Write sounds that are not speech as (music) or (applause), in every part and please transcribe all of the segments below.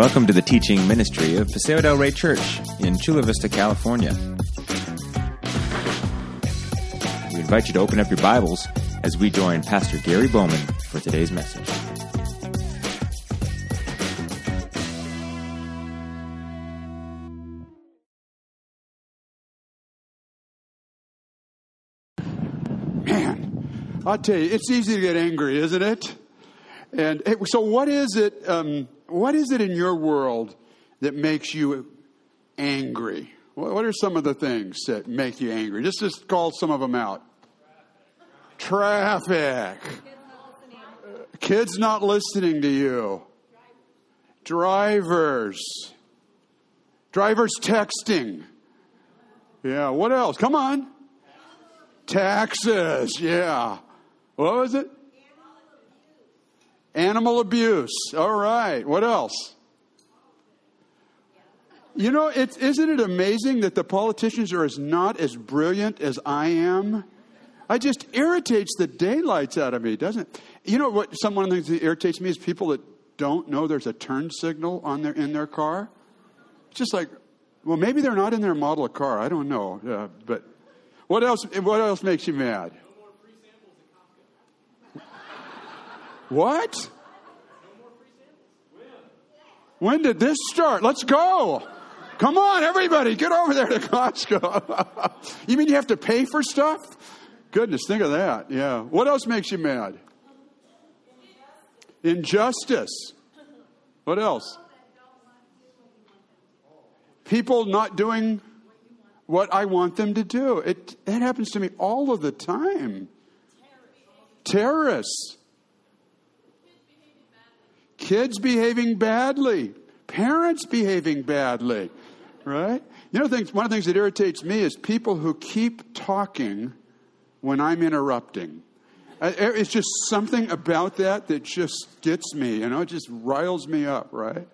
Welcome to the teaching ministry of Paseo del Rey Church in Chula Vista, California. We invite you to open up your Bibles as we join Pastor Gary Bowman for today's message. (clears throat) Man, I'll tell you, it's easy to get angry, isn't it? And so, what is it? Um, what is it in your world that makes you angry? What, are some of the things that make you angry? Just just call some of them out. Traffic. Kids not listening to you. Drivers. Drivers texting. Yeah, what else? Come on. Taxes. Yeah. What was it? Animal abuse. All right. What else? You know, it's, isn't it amazing that the politicians are as not as brilliant as I am? It just irritates the daylights out of me, doesn't it? You know what? Some one of the things that irritates me is people that don't know there's a turn signal on their in their car. It's just like, well, maybe they're not in their model of car. I don't know, uh, but what else? What else makes you mad? What? When did this start? Let's go. Come on, everybody, get over there to (laughs) Costco. you mean you have to pay for stuff? Goodness, think of that. Yeah. What else makes you mad? Injustice. What else? People not doing what I want them to do. It, it happens to me all of the time. Terrorists. Kids behaving badly. Parents behaving badly. Right? You know, things, one of the things that irritates me is people who keep talking when I'm interrupting. It's just something about that that just gets me, you know, it just riles me up, right?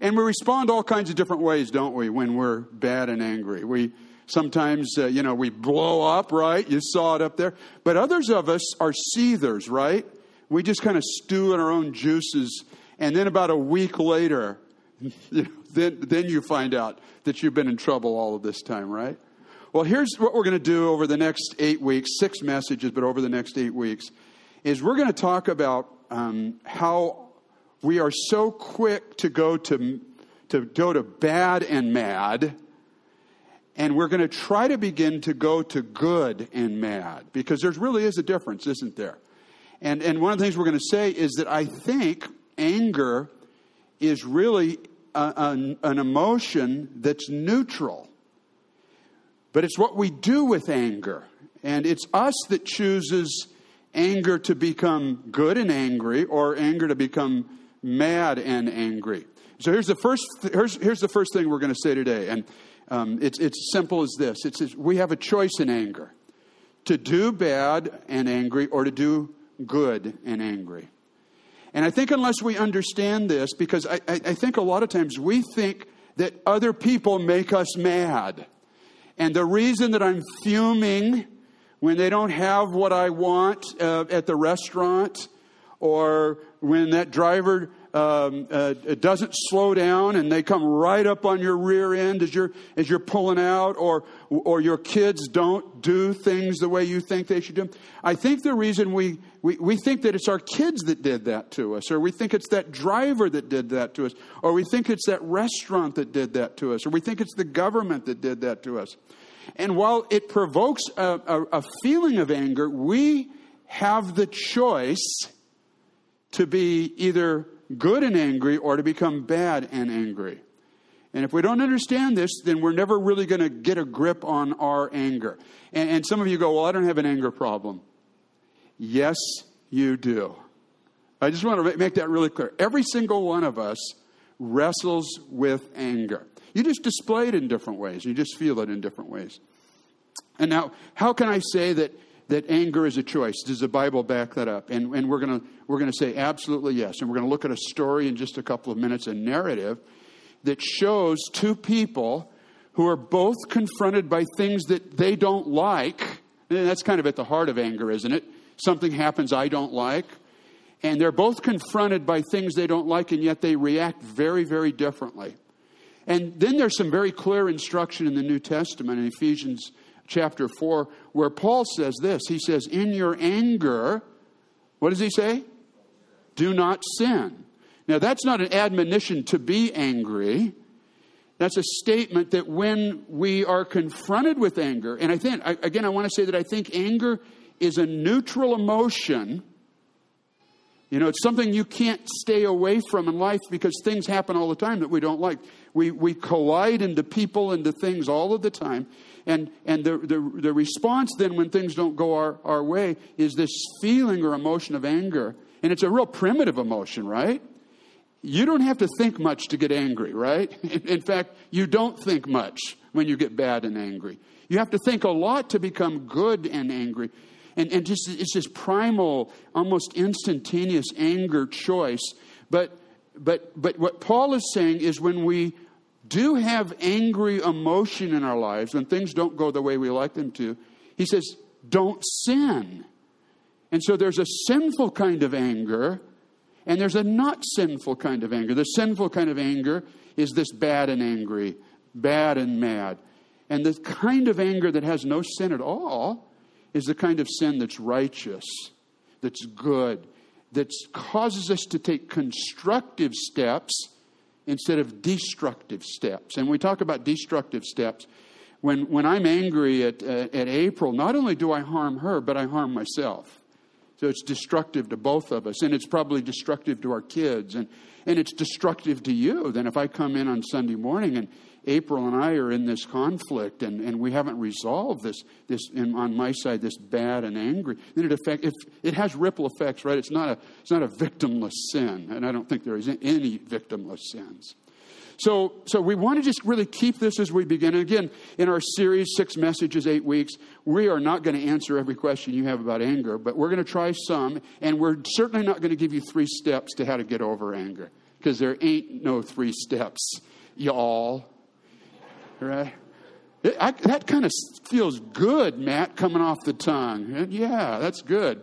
And we respond all kinds of different ways, don't we, when we're bad and angry? We sometimes, uh, you know, we blow up, right? You saw it up there. But others of us are seethers, right? We just kind of stew in our own juices. And then about a week later, (laughs) you know, then, then you find out that you've been in trouble all of this time, right? Well, here's what we're going to do over the next eight weeks six messages, but over the next eight weeks is we're going to talk about um, how we are so quick to go to, to go to bad and mad and we're going to try to begin to go to good and mad because there really is a difference isn't there and, and one of the things we're going to say is that i think anger is really a, an, an emotion that's neutral but it's what we do with anger. And it's us that chooses anger to become good and angry or anger to become mad and angry. So here's the first, here's, here's the first thing we're going to say today. And um, it's, it's simple as this it's, it's, we have a choice in anger to do bad and angry or to do good and angry. And I think unless we understand this, because I, I, think a lot of times we think that other people make us mad. And the reason that I'm fuming when they don't have what I want uh, at the restaurant, or when that driver um, uh, doesn't slow down and they come right up on your rear end as you're as you're pulling out, or or your kids don't do things the way you think they should do. I think the reason we, we we think that it's our kids that did that to us, or we think it's that driver that did that to us, or we think it's that restaurant that did that to us, or we think it's the government that did that to us. And while it provokes a, a, a feeling of anger, we have the choice to be either good and angry or to become bad and angry. And if we don't understand this, then we're never really going to get a grip on our anger. And, and, some of you go, Well, I don't have an anger problem. Yes, you do. I just want to make that really clear. Every single one of us wrestles with anger. You just display it in different ways, you just feel it in different ways. And now, how can I say that that anger is a choice. Does the Bible back that up? And, and we're going we're gonna say absolutely yes. And we're going to look at a story in just a couple of minutes, a narrative that shows two people who are both confronted by things that they don't like. And that's kind of at the heart of anger, isn't it? Something happens I don't like. And they're both confronted by things they don't like, and yet they react very, very differently. And then there's some very clear instruction in the New Testament in Ephesians chapter 4 where Paul says this. He says, In your anger, what does he say? Do not sin. Now, that's not an admonition to be angry. That's a statement that when we are confronted with anger, and I think, again, I want to say that I think anger is a neutral emotion. You know, it's something you can't stay away from in life because things happen all the time that we don't like. We, we collide into people, into things all of the time. And, and the, the, the response then when things don't go our, our way is this feeling or emotion of anger. And it's a real primitive emotion, right? You don't have to think much to get angry, right? (laughs) In fact, you don't think much when you get bad and angry. You have to think a lot to become good and angry. And, and just it's this primal, almost instantaneous anger choice. But but but what Paul is saying is when we do have angry emotion in our lives, when things don't go the way we like them to, he says, don't sin. And so there's a sinful kind of anger, and there's a not sinful kind of anger. The sinful kind of anger is this bad and angry, bad and mad. And the kind of anger that has no sin at all is the kind of sin that's righteous, that's good, that causes us to take constructive steps instead of destructive steps. And we talk about destructive steps. When, when I'm angry at, uh, at April, not only do I harm her, but I harm myself. So it's destructive to both of us, and it's probably destructive to our kids, and, and it's destructive to you. Then if I come in on Sunday morning and April and I are in this conflict and, and we haven't resolved this, this on my side, this bad and angry, then it, affect, if, it has ripple effects, right? It's not, a, it's not a victimless sin, and I don't think there is any victimless sins. So, so we want to just really keep this as we begin. And again, in our series, Six Messages, Eight Weeks, we are not going to answer every question you have about anger, but we're going to try some, and we're certainly not going to give you three steps to how to get over anger, because there ain't no three steps, y'all right? It, I, that kind of feels good, Matt, coming off the tongue. Yeah, that's good.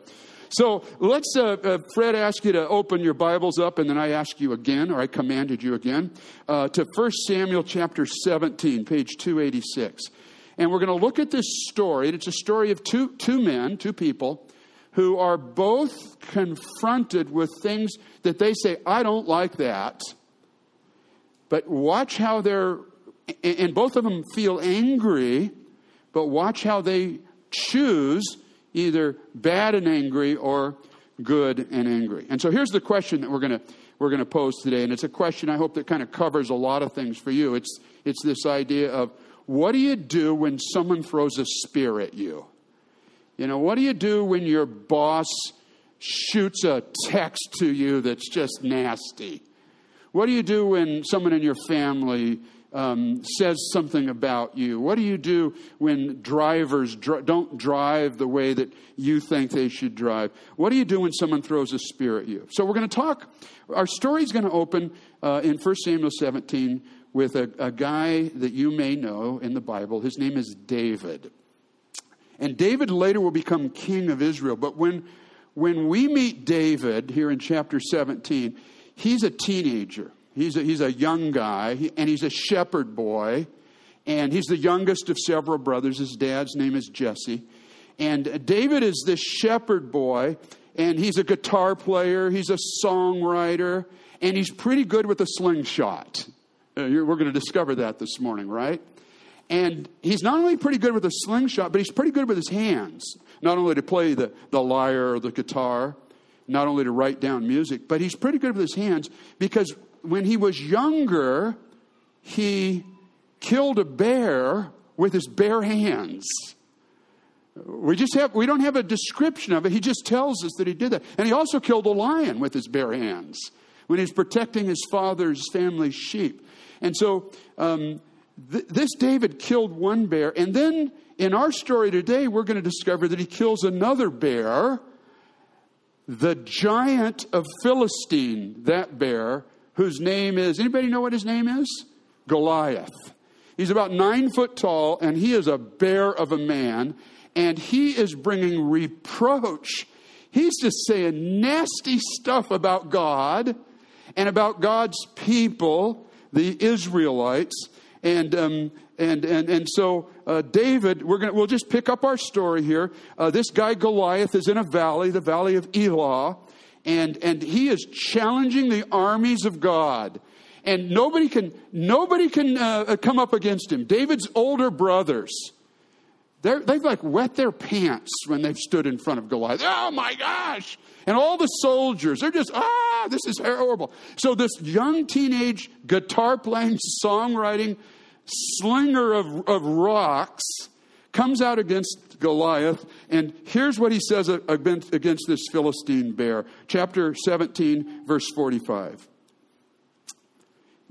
So let's, uh, uh, Fred, ask you to open your Bibles up, and then I ask you again, or I commanded you again, uh, to 1 Samuel chapter 17, page 286. And we're going to look at this story. and It's a story of two, two men, two people, who are both confronted with things that they say, I don't like that. But watch how they're and both of them feel angry, but watch how they choose either bad and angry or good and angry. And so here's the question that we're going to we're going to pose today and it's a question I hope that kind of covers a lot of things for you. It's it's this idea of what do you do when someone throws a spear at you? You know, what do you do when your boss shoots a text to you that's just nasty? What do you do when someone in your family um, says something about you? What do you do when drivers dr- don't drive the way that you think they should drive? What do you do when someone throws a spear at you? So we're going to talk. Our story is going to open uh, in 1 Samuel 17 with a, a guy that you may know in the Bible. His name is David. And David later will become king of Israel. But when, when we meet David here in chapter 17, he's a teenager. He's a, he's a young guy, and he's a shepherd boy. And he's the youngest of several brothers. His dad's name is Jesse. And David is this shepherd boy, and he's a guitar player, he's a songwriter, and he's pretty good with a slingshot. Uh, we're going to discover that this morning, right? And he's not only pretty good with a slingshot, but he's pretty good with his hands. Not only to play the, the lyre or the guitar, not only to write down music, but he's pretty good with his hands because when he was younger, he killed a bear with his bare hands. We just have we don't have a description of it. He just tells us that he did that. And he also killed a lion with his bare hands when he's protecting his father's family sheep. And so um, th- this David killed one bear, and then in our story today, we're going to discover that he kills another bear. The giant of Philistine, that bear, whose name is anybody know what his name is? Goliath. He's about nine foot tall, and he is a bear of a man, and he is bringing reproach. he's just saying nasty stuff about God and about God's people, the Israelites. And, um, and, and, and so uh, David, we're gonna, we'll just pick up our story here. Uh, this guy Goliath is in a valley, the valley of Elah, and, and he is challenging the armies of God. And nobody can, nobody can uh, come up against him. David's older brothers, they they've like wet their pants when they've stood in front of Goliath. Oh my gosh! And all the soldiers, they're just, ah, this is horrible. So this young teenage guitar playing, songwriting slinger of, of rocks comes out against Goliath. And here's what he says against this Philistine bear. Chapter 17, verse 45.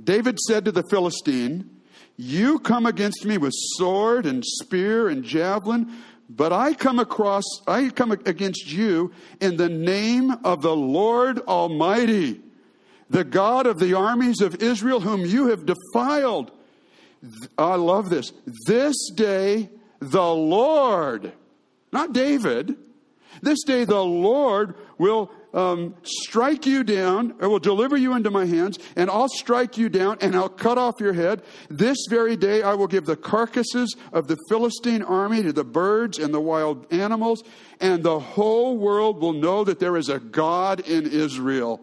David said to the Philistine, You come against me with sword and spear and javelin, but I come across, I come against you in the name of the Lord Almighty, the God of the armies of Israel, whom you have defiled. I love this. This day, the Lord, not David, this day the Lord will um, strike you down, or will deliver you into my hands, and I'll strike you down, and I'll cut off your head. This very day I will give the carcasses of the Philistine army to the birds and the wild animals, and the whole world will know that there is a God in Israel.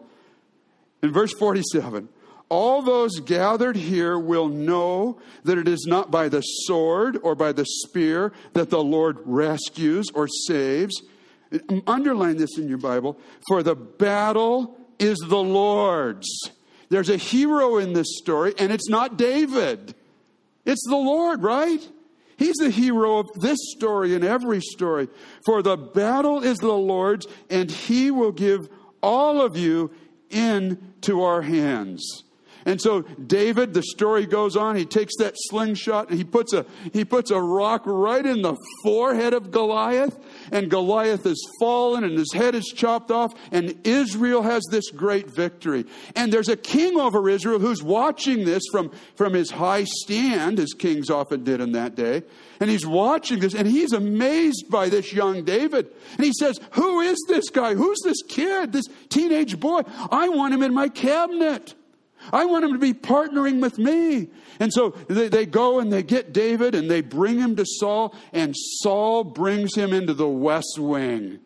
In verse 47, all those gathered here will know that it is not by the sword or by the spear that the Lord rescues or saves Underline this in your Bible. For the battle is the Lord's. There's a hero in this story, and it's not David. It's the Lord, right? He's the hero of this story and every story. For the battle is the Lord's, and he will give all of you into our hands. And so David, the story goes on, he takes that slingshot and he puts a he puts a rock right in the forehead of Goliath, and Goliath is fallen and his head is chopped off, and Israel has this great victory. And there's a king over Israel who's watching this from, from his high stand, as kings often did in that day. And he's watching this, and he's amazed by this young David. And he says, Who is this guy? Who's this kid, this teenage boy? I want him in my cabinet. I want him to be partnering with me. And so they, they, go and they get David and they bring him to Saul, and Saul brings him into the West Wing.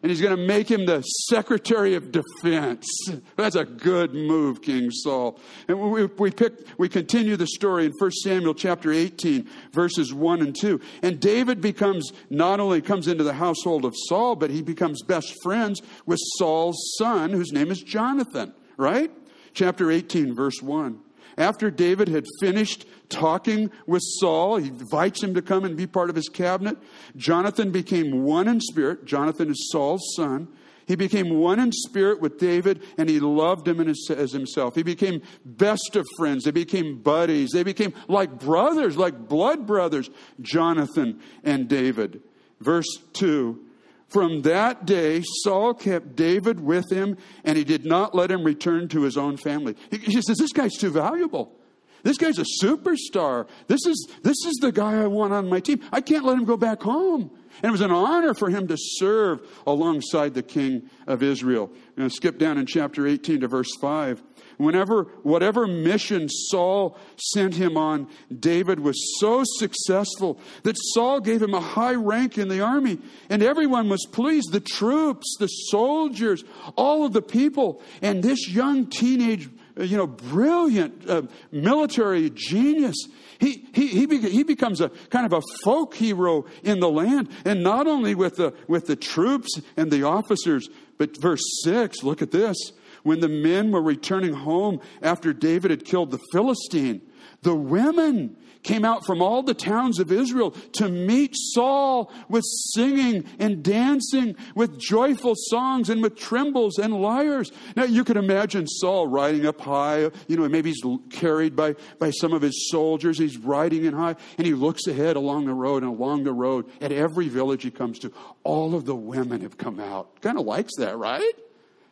And he's going to make him the Secretary of Defense. (laughs) That's a good move, King Saul. And we, we, pick, we continue the story in 1 Samuel chapter 18, verses 1 and 2. And David becomes, not only comes into the household of Saul, but he becomes best friends with Saul's son, whose name is Jonathan, right? Chapter 18, verse 1. After David had finished talking with Saul, he invites him to come and be part of his cabinet. Jonathan became one in spirit. Jonathan is Saul's son. He became one in spirit with David and he loved him as himself. He became best of friends. They became buddies. They became like brothers, like blood brothers, Jonathan and David. Verse 2 from that day, Saul kept David with him, and he did not let him return to his own family. He, says, This guy's too valuable. This guy's a superstar. This is, this is the guy I want on my team. I can't let him go back home. And it was an honor for him to serve alongside the king of Israel. I'm going to skip down in chapter 18 to verse 5. Whenever, whatever mission Saul sent him on, David was so successful that Saul gave him a high rank in the army, and everyone was pleased the troops, the soldiers, all of the people. And this young teenage, you know, brilliant uh, military genius. He, he, he, he becomes a kind of a folk hero in the land, and not only with the, with the troops and the officers, but verse 6, look at this when the men were returning home after David had killed the Philistine, the women came out from all the towns of Israel to meet Saul with singing and dancing, with joyful songs and with timbrels and lyres. Now you can imagine Saul riding up high, you know, maybe he's carried by, by some of his soldiers. He's riding in high and he looks ahead along the road and along the road at every village he comes to. All of the women have come out. Kind of likes that, right?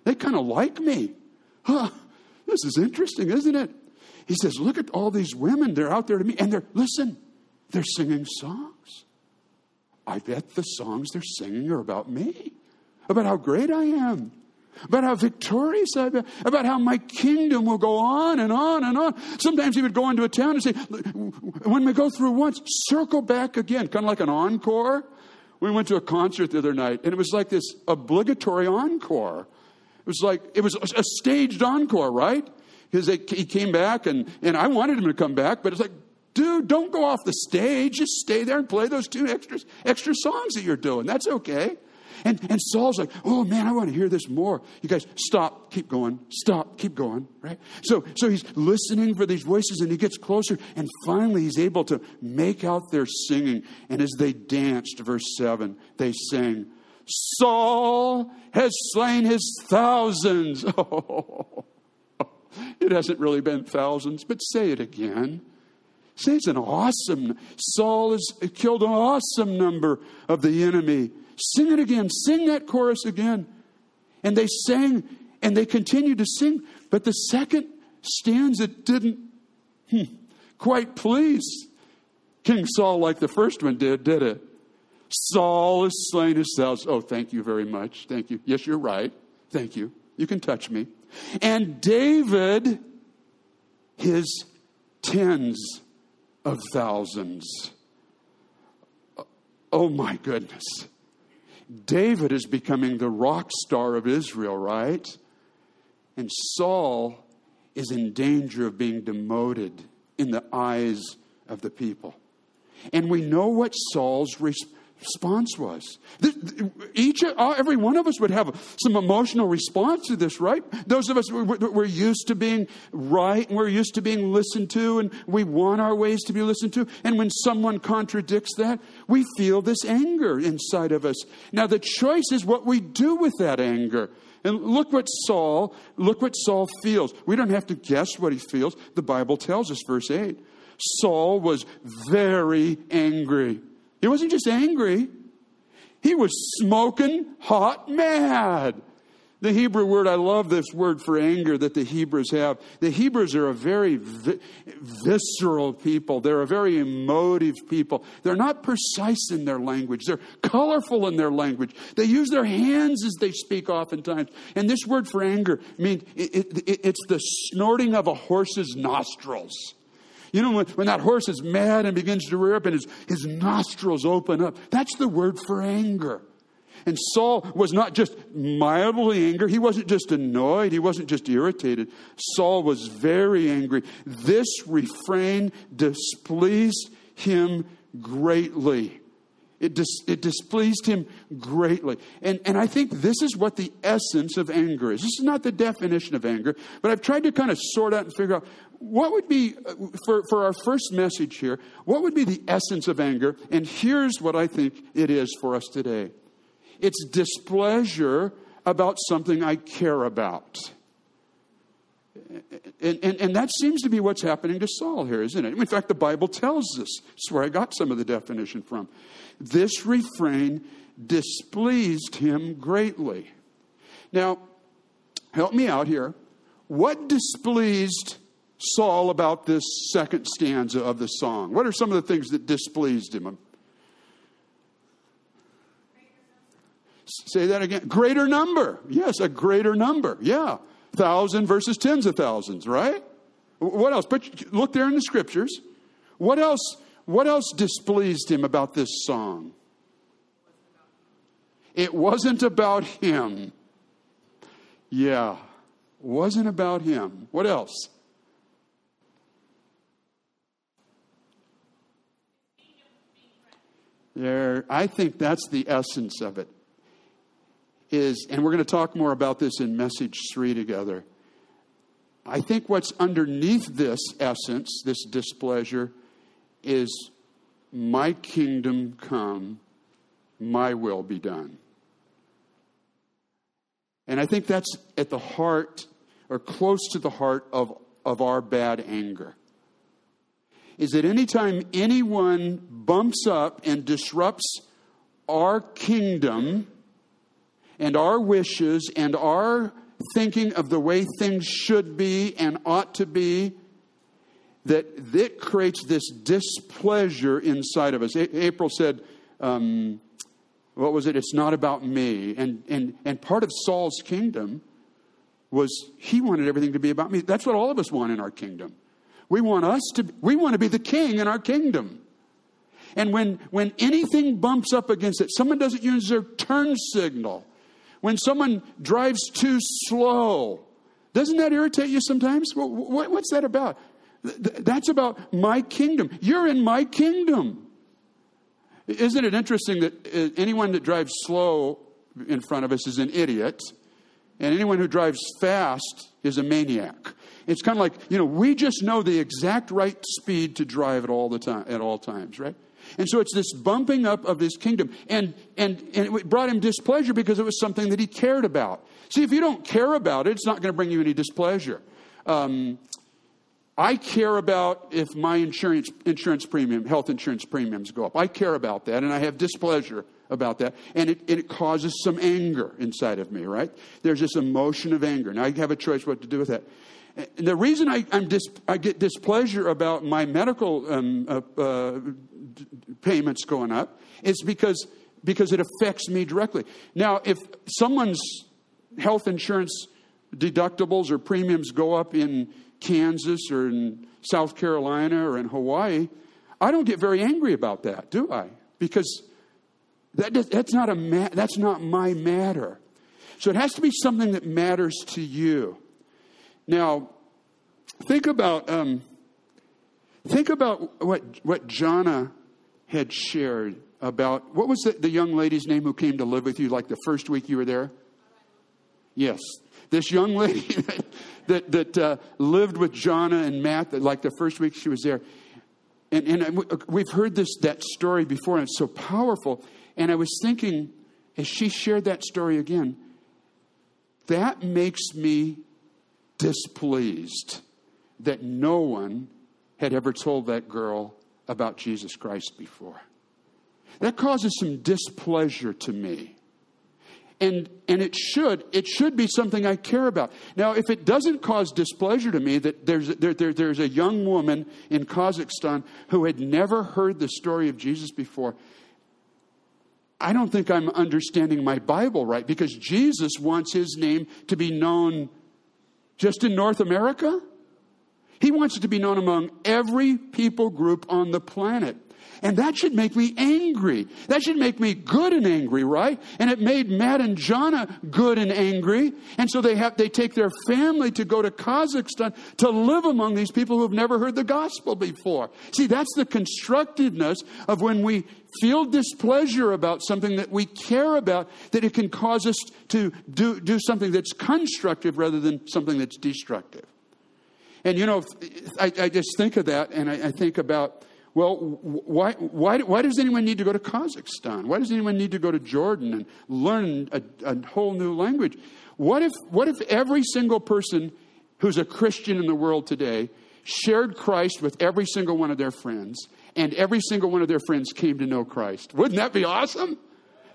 They kind of like me. Huh, this is interesting, isn't it? He says, Look at all these women. They're out there to me. And they're, listen, they're singing songs. I bet the songs they're singing are about me. about how great I am, about how victorious I've been, about how my kingdom will go on and on and on. Sometimes he would go into a town and say, when we go through once, circle back again, kind of like an encore. We went to a concert the other night, and it was like this obligatory encore. It was like, it was a staged encore, right? Because he came back, and, and I wanted him to come back, but it's like, dude, don't go off the stage. Just stay there and play those two extra, extra songs that you're doing. That's okay. And, and Saul's like, oh man, I want to hear this more. You guys, stop, keep going, stop, keep going, right? So, so he's listening for these voices and he gets closer and finally he's able to make out their singing. And as they danced, verse 7, they sang, Saul has slain his thousands. (laughs) Oh, it hasn't really been thousands, but say it again. Say it's an awesome. Saul has killed an awesome number of the enemy. Sing it again. Sing that chorus again. And they sang and they continued to sing. But the second stanza didn't hmm, quite please King Saul like the first one did, did it? Saul is slain his thousands. Oh, thank you very much. Thank you. Yes, you're right. Thank you. You can touch me. And David, his tens of thousands. Oh my goodness. David is becoming the rock star of Israel, right? And Saul is in danger of being demoted in the eyes of the people. And we know what Saul's response response was. Each, uh, every one of us would have some emotional response to this, right? Those of us, we're used to being right and we're used to being listened to and we want our ways to be listened to. And when someone contradicts that, we feel this anger inside of us. Now, the choice is what we do with that anger. And look what Saul, look what Saul feels. We don't have to guess what he feels. The Bible tells us, verse 8. Saul was very angry. He wasn't just angry, he was smoking hot mad. The Hebrew word, I love this word for anger that the Hebrews have. The Hebrews are a very vi- visceral people. They're a very emotive people. They're not precise in their language. They're colorful in their language. They use their hands as they speak oftentimes. And this word for anger means it, it, it's the snorting of a horse's nostrils. You know, when, when that horse is mad and begins to rear up and his, his nostrils open up, that's the word for anger. And Saul was not just mildly angry. He wasn't just annoyed. He wasn't just irritated. Saul was very angry. This refrain displeased him greatly. It, dis, it displeased him greatly. And, and I think this is what the essence of anger is. This is not the definition of anger, but I've tried to kind of sort out and figure out what would be, uh, for, for our first message here, what would be the essence of anger? And here's what I think it is for us today it's displeasure about something I care about. And, and, and, that seems to be what's happening to Saul here, isn't it? In fact, the Bible tells us. That's where I got some of the definition from. This refrain displeased him greatly. Now, help me out here. What displeased Saul about this second stanza of the song? What are some of the things that displeased him? Say that again. Greater number. Yes, a greater number. Yeah. Thousand versus tens of thousands, right? What else? But look there in the scriptures. What else? What else displeased him about this song? It wasn't about him. Yeah, wasn't about him. What else? There, I think that's the essence of it. Is, and we're going to talk more about this in message three together. I think what's underneath this essence, this displeasure, is my kingdom come, my will be done. And I think that's at the heart or close to the heart of, of our bad anger is that anytime anyone bumps up and disrupts our kingdom and our wishes and our thinking of the way things should be and ought to be, that that creates this displeasure inside of us. A- April said, um, what was it? It's not about me. And, and, and part of Saul's kingdom was he wanted everything to be about me. That's what all of us want in our kingdom. We want us to, we want to be the king in our kingdom. And when, when anything bumps up against it, someone doesn't use their turn signal, when someone drives too slow, doesn't that irritate you sometimes? what's that about? That's about my kingdom. You're in my kingdom. Isn't it interesting that uh, anyone that drives slow in front of us is an idiot, and anyone who drives fast is a maniac? It's kind of like, you know, we just know the exact right speed to drive at all the time at all times, right? And so it's this bumping up of his kingdom. And, and, and it brought him displeasure because it was something that he cared about. See, if you don't care about it, it's not going to bring you any displeasure. Um, I care about if my insurance, insurance premium, health insurance premiums go up. I care about that, and I have displeasure about that. And it, and it causes some anger inside of me, right? There's this emotion of anger. Now, I have a choice what to do with that. The reason I, dis, I, get displeasure about my medical um, uh, uh, payments going up is because, because it affects me directly. Now, if someone's health insurance deductibles or premiums go up in Kansas or in South Carolina or in Hawaii, I don't get very angry about that, do I? Because that, that's, not a that's not my matter. So it has to be something that matters to you. Now, think about um, think about what what Jana had shared about what was the, the young lady's name who came to live with you like the first week you were there. Yes, this young (laughs) lady that, that uh, lived with Jana and Matt, like the first week she was there. And, and we've heard this, that story before, and it's so powerful. And I was thinking, as she shared that story again, that makes me displeased that no one had ever told that girl about Jesus Christ before. That causes some displeasure to me and and it should it should be something I care about. Now, if it doesn't cause displeasure to me that there's there, there, there's a young woman in Kazakhstan who had never heard the story of Jesus before, I don't think I'm understanding my Bible right because Jesus wants his name to be known just in North America. He wants it to be known among every people group on the planet. And that should make me angry. That should make me good and angry, right? And it made Matt and Jana good and angry. And so they have, they take their family to go to Kazakhstan to live among these people who have never heard the gospel before. See, that's the constructiveness of when we feel displeasure about something that we care about, that it can cause us to do, do something that's constructive rather than something that's destructive. And you know, I, I just think of that and I, I think about well, why, why, why does anyone need to go to Kazakhstan? Why does anyone need to go to Jordan and learn a, a whole new language? What if, what if every single person who's a Christian in the world today shared Christ with every single one of their friends, and every single one of their friends came to know Christ? Wouldn't that be awesome?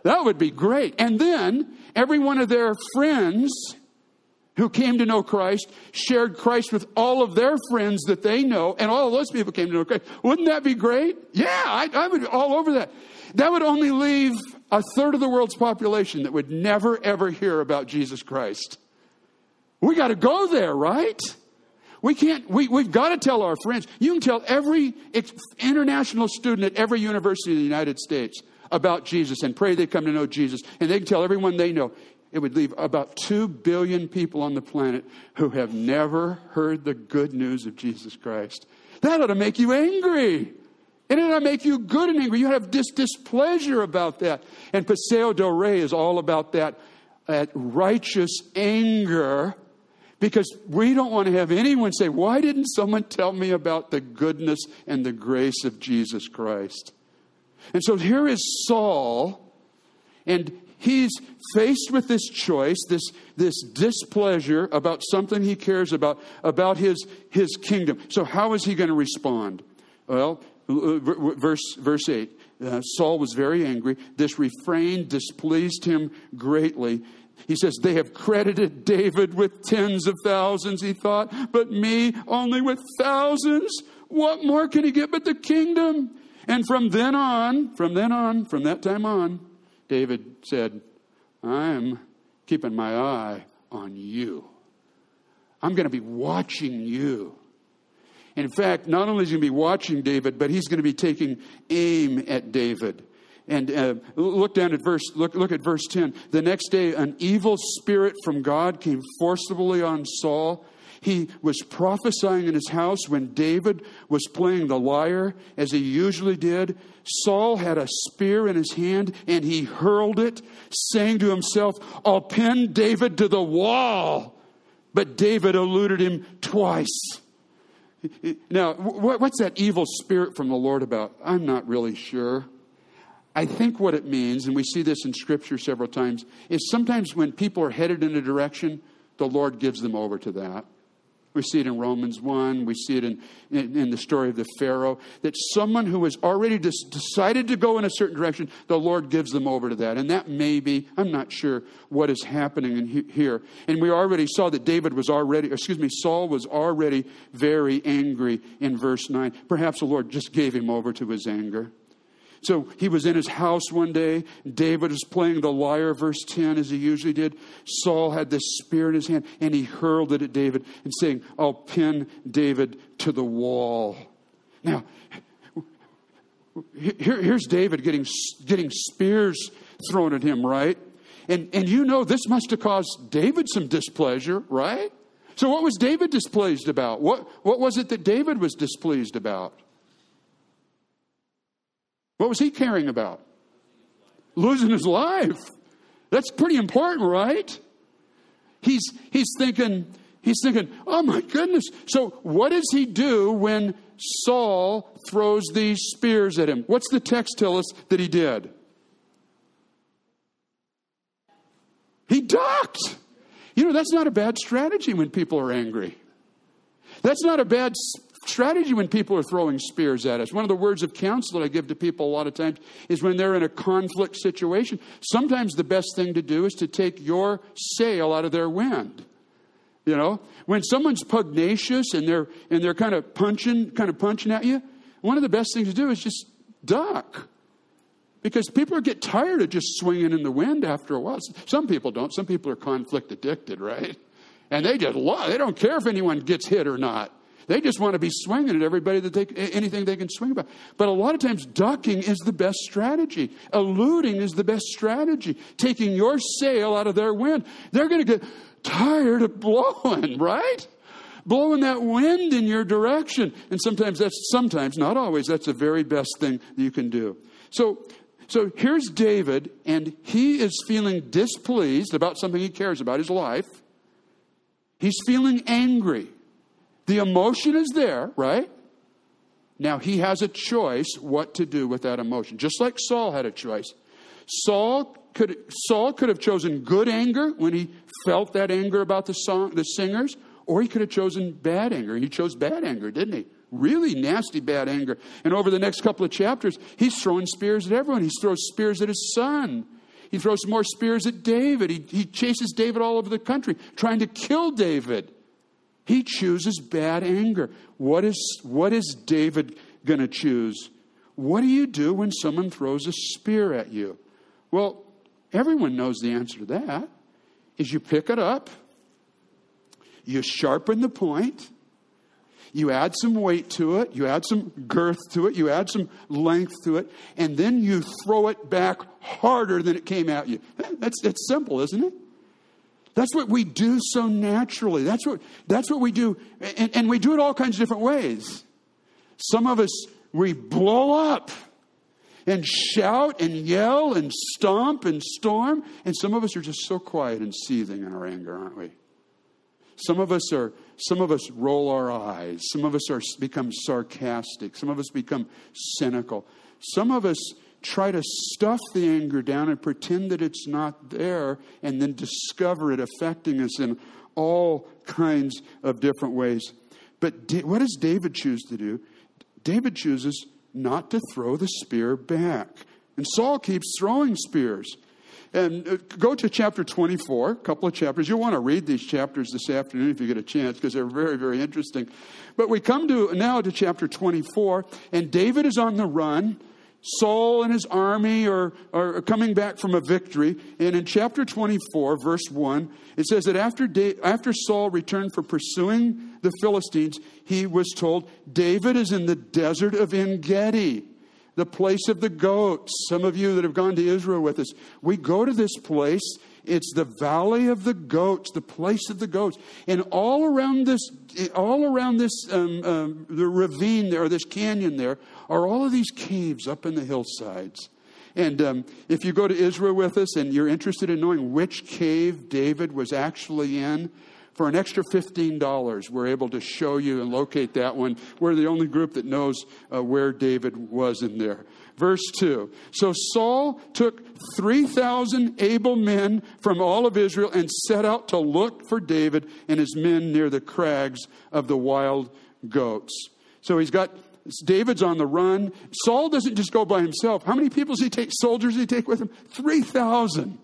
That would be great. And then every one of their friends who came to know Christ shared Christ with all of their friends that they know, and all of those people came to know Christ. Wouldn't that be great? Yeah, I, I would all over that. That would only leave a third of the world's population that would never ever hear about Jesus Christ. We got to go there, right? We can't, we, we've got to tell our friends. You can tell every international student at every university in the United States about Jesus and pray they come to know Jesus. And they can tell everyone they know it would leave about 2 billion people on the planet who have never heard the good news of Jesus Christ. That ought to make you angry. It ought to make you good and angry. You have dis- displeasure about that. And Paseo del Rey is all about that, that righteous anger because we don't want to have anyone say, Why didn't someone tell me about the goodness and the grace of Jesus Christ? And so here is Saul, and he's faced with this choice, this, this displeasure about something he cares about, about his, his kingdom. So, how is he going to respond? Well, verse, verse 8 uh, Saul was very angry. This refrain displeased him greatly. He says, They have credited David with tens of thousands, he thought, but me only with thousands. What more can he get but the kingdom? And from then on, from then on, from that time on, David said, I'm keeping my eye on you. I'm going to be watching you. In fact, not only is he going to be watching David, but he's going to be taking aim at David. And uh, look down at verse look, look at verse 10. The next day an evil spirit from God came forcibly on Saul. He was prophesying in his house when David was playing the lyre, as he usually did. Saul had a spear in his hand and he hurled it, saying to himself, I'll pin David to the wall. But David eluded him twice. Now, what's that evil spirit from the Lord about? I'm not really sure. I think what it means, and we see this in Scripture several times, is sometimes when people are headed in a direction, the Lord gives them over to that. We see it in Romans 1. We see it in, in, in, the story of the Pharaoh. That someone who has already decided to go in a certain direction, the Lord gives them over to that. And that may be, I'm not sure what is happening in he- here. And we already saw that David was already, excuse me, Saul was already very angry in verse 9. Perhaps the Lord just gave him over to his anger. So he was in his house one day. David was playing the lyre, verse 10, as he usually did. Saul had this spear in his hand, and he hurled it at David and saying, I'll pin David to the wall. Now, here, here's David getting, getting spears thrown at him, right? And, and you know this must have caused David some displeasure, right? So, what was David displeased about? What, what was it that David was displeased about? What was he caring about? Losing his life. That's pretty important, right? He's, he's thinking, he's thinking, oh my goodness. So what does he do when Saul throws these spears at him? What's the text tell us that he did? He ducked. You know, that's not a bad strategy when people are angry. That's not a bad strategy when people are throwing spears at us. One of the words of counsel that I give to people a lot of times is when they're in a conflict situation, sometimes the best thing to do is to take your sail out of their wind. You know, when someone's pugnacious and they're and they're kind of punching, kind of punching at you, one of the best things to do is just duck. Because people get tired of just swinging in the wind after a while. Some people don't. Some people are conflict addicted, right? And they just love, they don't care if anyone gets hit or not. They just want to be swinging at everybody that they, anything they can swing about. But a lot of times, ducking is the best strategy. Eluding is the best strategy. Taking your sail out of their wind. They're going to get tired of blowing, (laughs) right? Blowing that wind in your direction. And sometimes that's, sometimes, not always, that's the very best thing that you can do. So, so here's David, and he is feeling displeased about something he cares about, his life. He's feeling angry. The emotion is there, right? Now he has a choice what to do with that emotion, just like Saul had a choice. Saul could, Saul could have chosen good anger when he felt that anger about the, song, the singers, or he could have chosen bad anger. He chose bad anger, didn't he? Really nasty bad anger. And over the next couple of chapters, he's throwing spears at everyone. He throws spears at his son. He throws more spears at David. He, he chases David all over the country, trying to kill David. He chooses bad anger. What is, what is David going to choose? What do you do when someone throws a spear at you? Well, everyone knows the answer to that. Is you pick it up, you sharpen the point, you add some weight to it, you add some girth to it, you add some length to it, and then you throw it back harder than it came at you. That's, that's simple, isn't it? That's what we do so naturally. That's what, that's what we do. And, and we do it all kinds of different ways. Some of us, we blow up and shout and yell and stomp and storm. And some of us are just so quiet and seething in our anger, aren't we? Some of us are, some of us roll our eyes. Some of us are become sarcastic. Some of us become cynical. Some of us try to stuff the anger down and pretend that it's not there and then discover it affecting us in all kinds of different ways. But what does David choose to do? David chooses not to throw the spear back. And Saul keeps throwing spears. And uh, go to chapter 24, a couple of chapters. You'll want to read these chapters this afternoon if you get a chance because they're very, very interesting. But we come to now to chapter 24, and David is on the run. Saul and his army are, are coming back from a victory. And in chapter 24, verse 1, it says that after, da- after Saul returned from pursuing the Philistines, he was told, David is in the desert of En Gedi, the place of the goats. Some of you that have gone to Israel with us, we go to this place it's the valley of the goats, the place of the goats. And all around this, all around this, um, um, the ravine there, this canyon there, are all of these caves up in the hillsides. And um, if you go to Israel with us and you're interested in knowing which cave David was actually in, for an extra $15, we're able to show you and locate that one. We're the only group that knows uh, where David was in there. Verse 2. So Saul took 3,000 able men from all of Israel and set out to look for David and his men near the crags of the wild goats. So he's got David's on the run. Saul doesn't just go by himself. How many people does he take? Soldiers does he take with him? 3,000.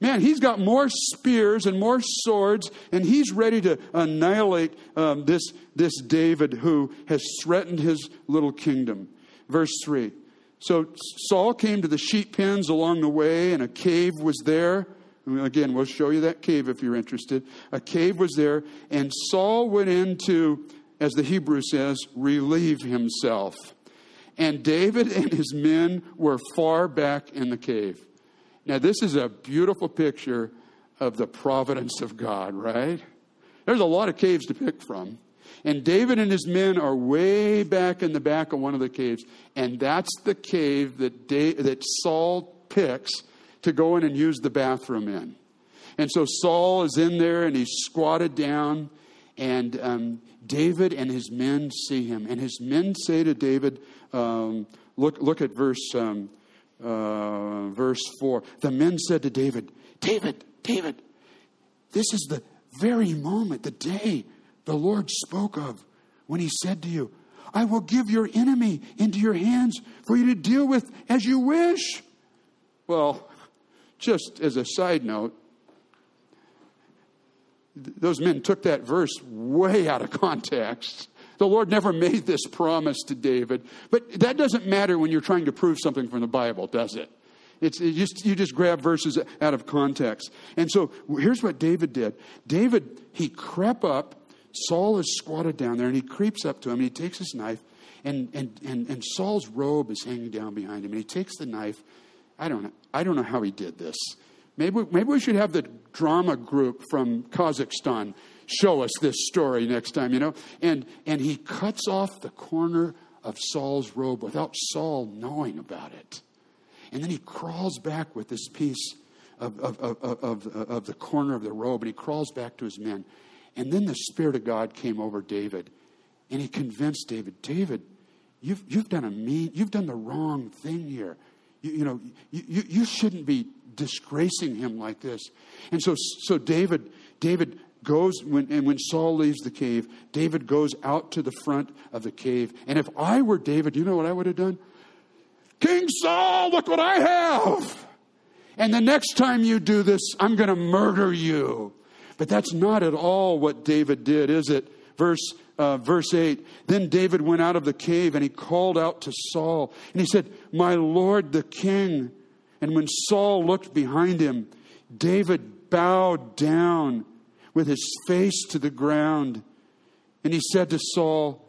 Man, he's got more spears and more swords, and he's ready to annihilate um, this, this David who has threatened his little kingdom. Verse 3 so Saul came to the sheep pens along the way, and a cave was there. And Again, we'll show you that cave if you're interested. A cave was there, and Saul went in to, as the Hebrew says, relieve himself. And David and his men were far back in the cave. Now, this is a beautiful picture of the providence of God, right? There's a lot of caves to pick from. And David and his men are way back in the back of one of the caves. And that's the cave that, that Saul picks to go in and use the bathroom in. And so Saul is in there and he's squatted down. And um, David and his men see him. And his men say to David, um, look, look at verse, um, uh, verse 4. The men said to David, David, David, this is the very moment, the day the Lord spoke of when he said to you, I will give your enemy into your hands for you to deal with as you wish. Well, just as a side note, those men took that verse way out of (laughs) context. The Lord never made this promise to David. But that doesn't matter when you're trying to prove something from the Bible, does it? It's it just you just grab verses out of context. And so here's what David did. David he crept up Saul is squatted down there and he creeps up to him and he takes his knife and, and, and, and Saul's robe is hanging down behind him and he takes the knife. I don't know, I don't know how he did this. Maybe, maybe we should have the drama group from Kazakhstan show us this story next time, you know? And, and he cuts off the corner of Saul's robe without Saul knowing about it. And then he crawls back with this piece of, of, of, of, of the corner of the robe and he crawls back to his men. And then the Spirit of God came over David, and he convinced David, David, you've, you've done a mean, you've done the wrong thing here. You, you know, you, you shouldn't be disgracing him like this. And so, so David, David goes when, and when Saul leaves the cave, David goes out to the front of the cave. And if I were David, you know what I would have done? King Saul, look what I have. And the next time you do this, I'm going to murder you. But that's not at all what David did, is it? Verse, uh, verse 8 Then David went out of the cave and he called out to Saul. And he said, My Lord the king. And when Saul looked behind him, David bowed down with his face to the ground. And he said to Saul,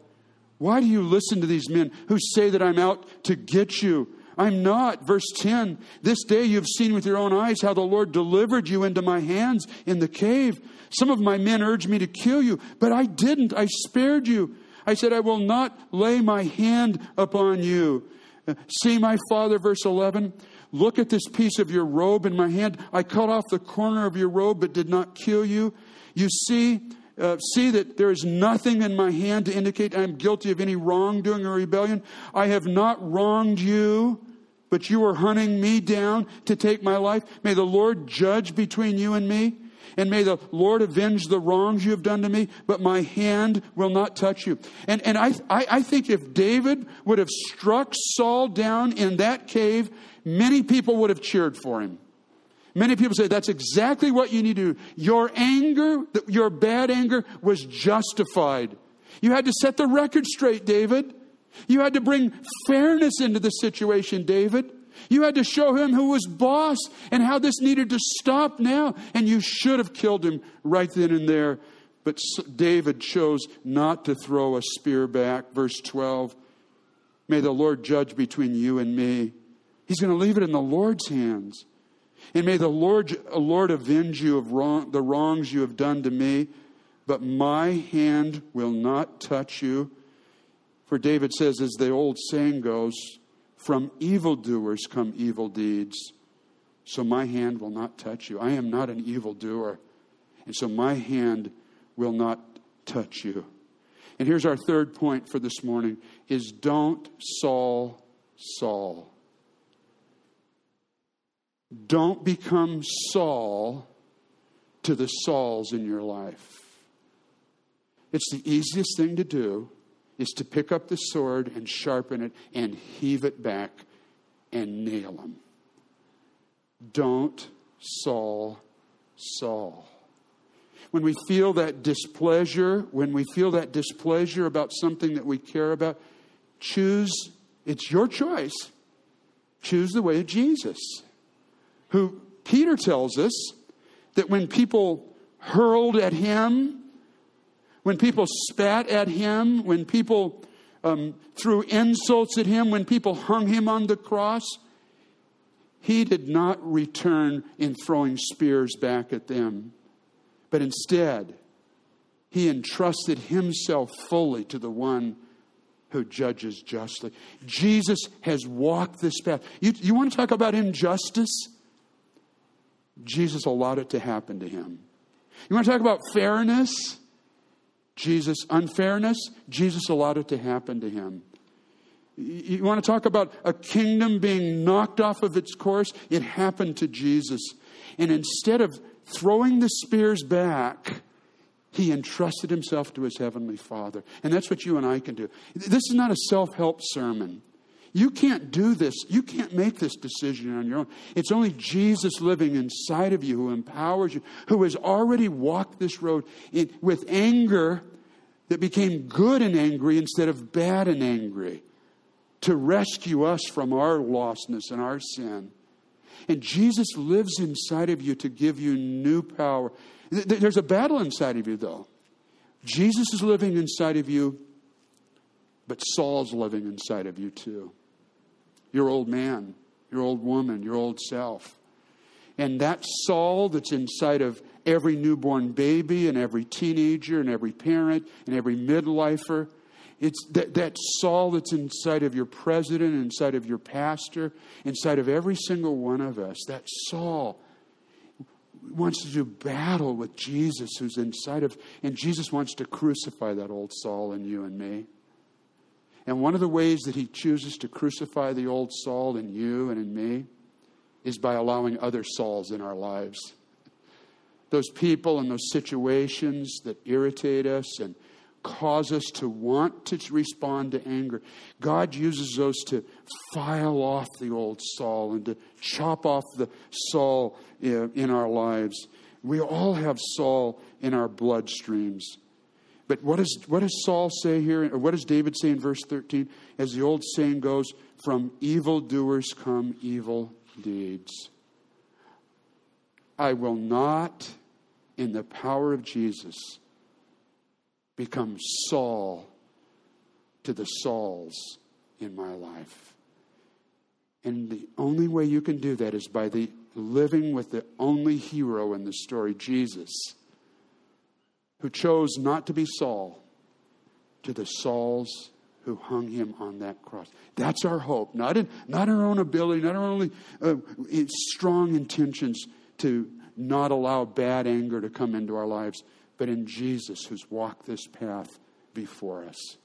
Why do you listen to these men who say that I'm out to get you? I'm not. Verse 10 This day you've seen with your own eyes how the Lord delivered you into my hands in the cave. Some of my men urged me to kill you, but I didn't. I spared you. I said, I will not lay my hand upon you. Uh, see, my father, verse 11. Look at this piece of your robe in my hand. I cut off the corner of your robe, but did not kill you. You see, uh, see that there is nothing in my hand to indicate I am guilty of any wrongdoing or rebellion. I have not wronged you, but you are hunting me down to take my life. May the Lord judge between you and me. And may the Lord avenge the wrongs you have done to me, but my hand will not touch you. And, and I, I, I think if David would have struck Saul down in that cave, many people would have cheered for him. Many people say that's exactly what you need to do. Your anger, your bad anger was justified. You had to set the record straight, David. You had to bring fairness into the situation, David. You had to show him who was boss and how this needed to stop now. And you should have killed him right then and there. But David chose not to throw a spear back. Verse 12 May the Lord judge between you and me. He's going to leave it in the Lord's hands. And may the Lord, uh, Lord avenge you of wrong, the wrongs you have done to me, but my hand will not touch you. For David says, as the old saying goes, from evildoers come evil deeds. So my hand will not touch you. I am not an evildoer. And so my hand will not touch you. And here's our third point for this morning is don't Saul Saul. Don't become Saul to the Sauls in your life. It's the easiest thing to do is to pick up the sword and sharpen it and heave it back and nail him. Don't Saul Saul. When we feel that displeasure, when we feel that displeasure about something that we care about, choose, it's your choice. Choose the way of Jesus, who Peter tells us that when people hurled at him, when people spat at him, when people um, threw insults at him, when people hung him on the cross, he did not return in throwing spears back at them, but instead, he entrusted himself fully to the one who judges justly. Jesus has walked this path. You, you want to talk about injustice? Jesus allowed it to happen to him. You want to talk about fairness? Jesus' unfairness, Jesus allowed it to happen to him. You want to talk about a kingdom being knocked off of its course? It happened to Jesus. And instead of throwing the spears back, he entrusted himself to his heavenly Father. And that's what you and I can do. This is not a self help sermon. You can't do this. You can't make this decision on your own. It's only Jesus living inside of you who empowers you, who has already walked this road in, with anger that became good and angry instead of bad and angry to rescue us from our lostness and our sin. And Jesus lives inside of you to give you new power. There's a battle inside of you, though. Jesus is living inside of you, but Saul's living inside of you, too your old man, your old woman, your old self. And that Saul that's inside of every newborn baby and every teenager and every parent and every midlifer, it's that, that Saul that's inside of your president, inside of your pastor, inside of every single one of us, that Saul wants to do battle with Jesus who's inside of, and Jesus wants to crucify that old Saul in you and me. And one of the ways that he chooses to crucify the old Saul in you and in me is by allowing other Sauls in our lives. Those people and those situations that irritate us and cause us to want to respond to anger. God uses those to file off the old Saul and to chop off the Saul eh, in our lives. We all have Saul in our bloodstreams. But what, is, what does Saul say here? Or what does David say in verse 13? As the old saying goes, from evildoers come evil deeds. I will not, in the power of Jesus, become Saul to the Sauls in my life. And the only way you can do that is by the living with the only hero in the story, Jesus who chose not to be Saul to the Sauls who hung him on that cross. That's our hope, not in not our own ability, not our only uh, strong intentions to not allow bad anger to come into our lives, but in Jesus who's walked this path before us.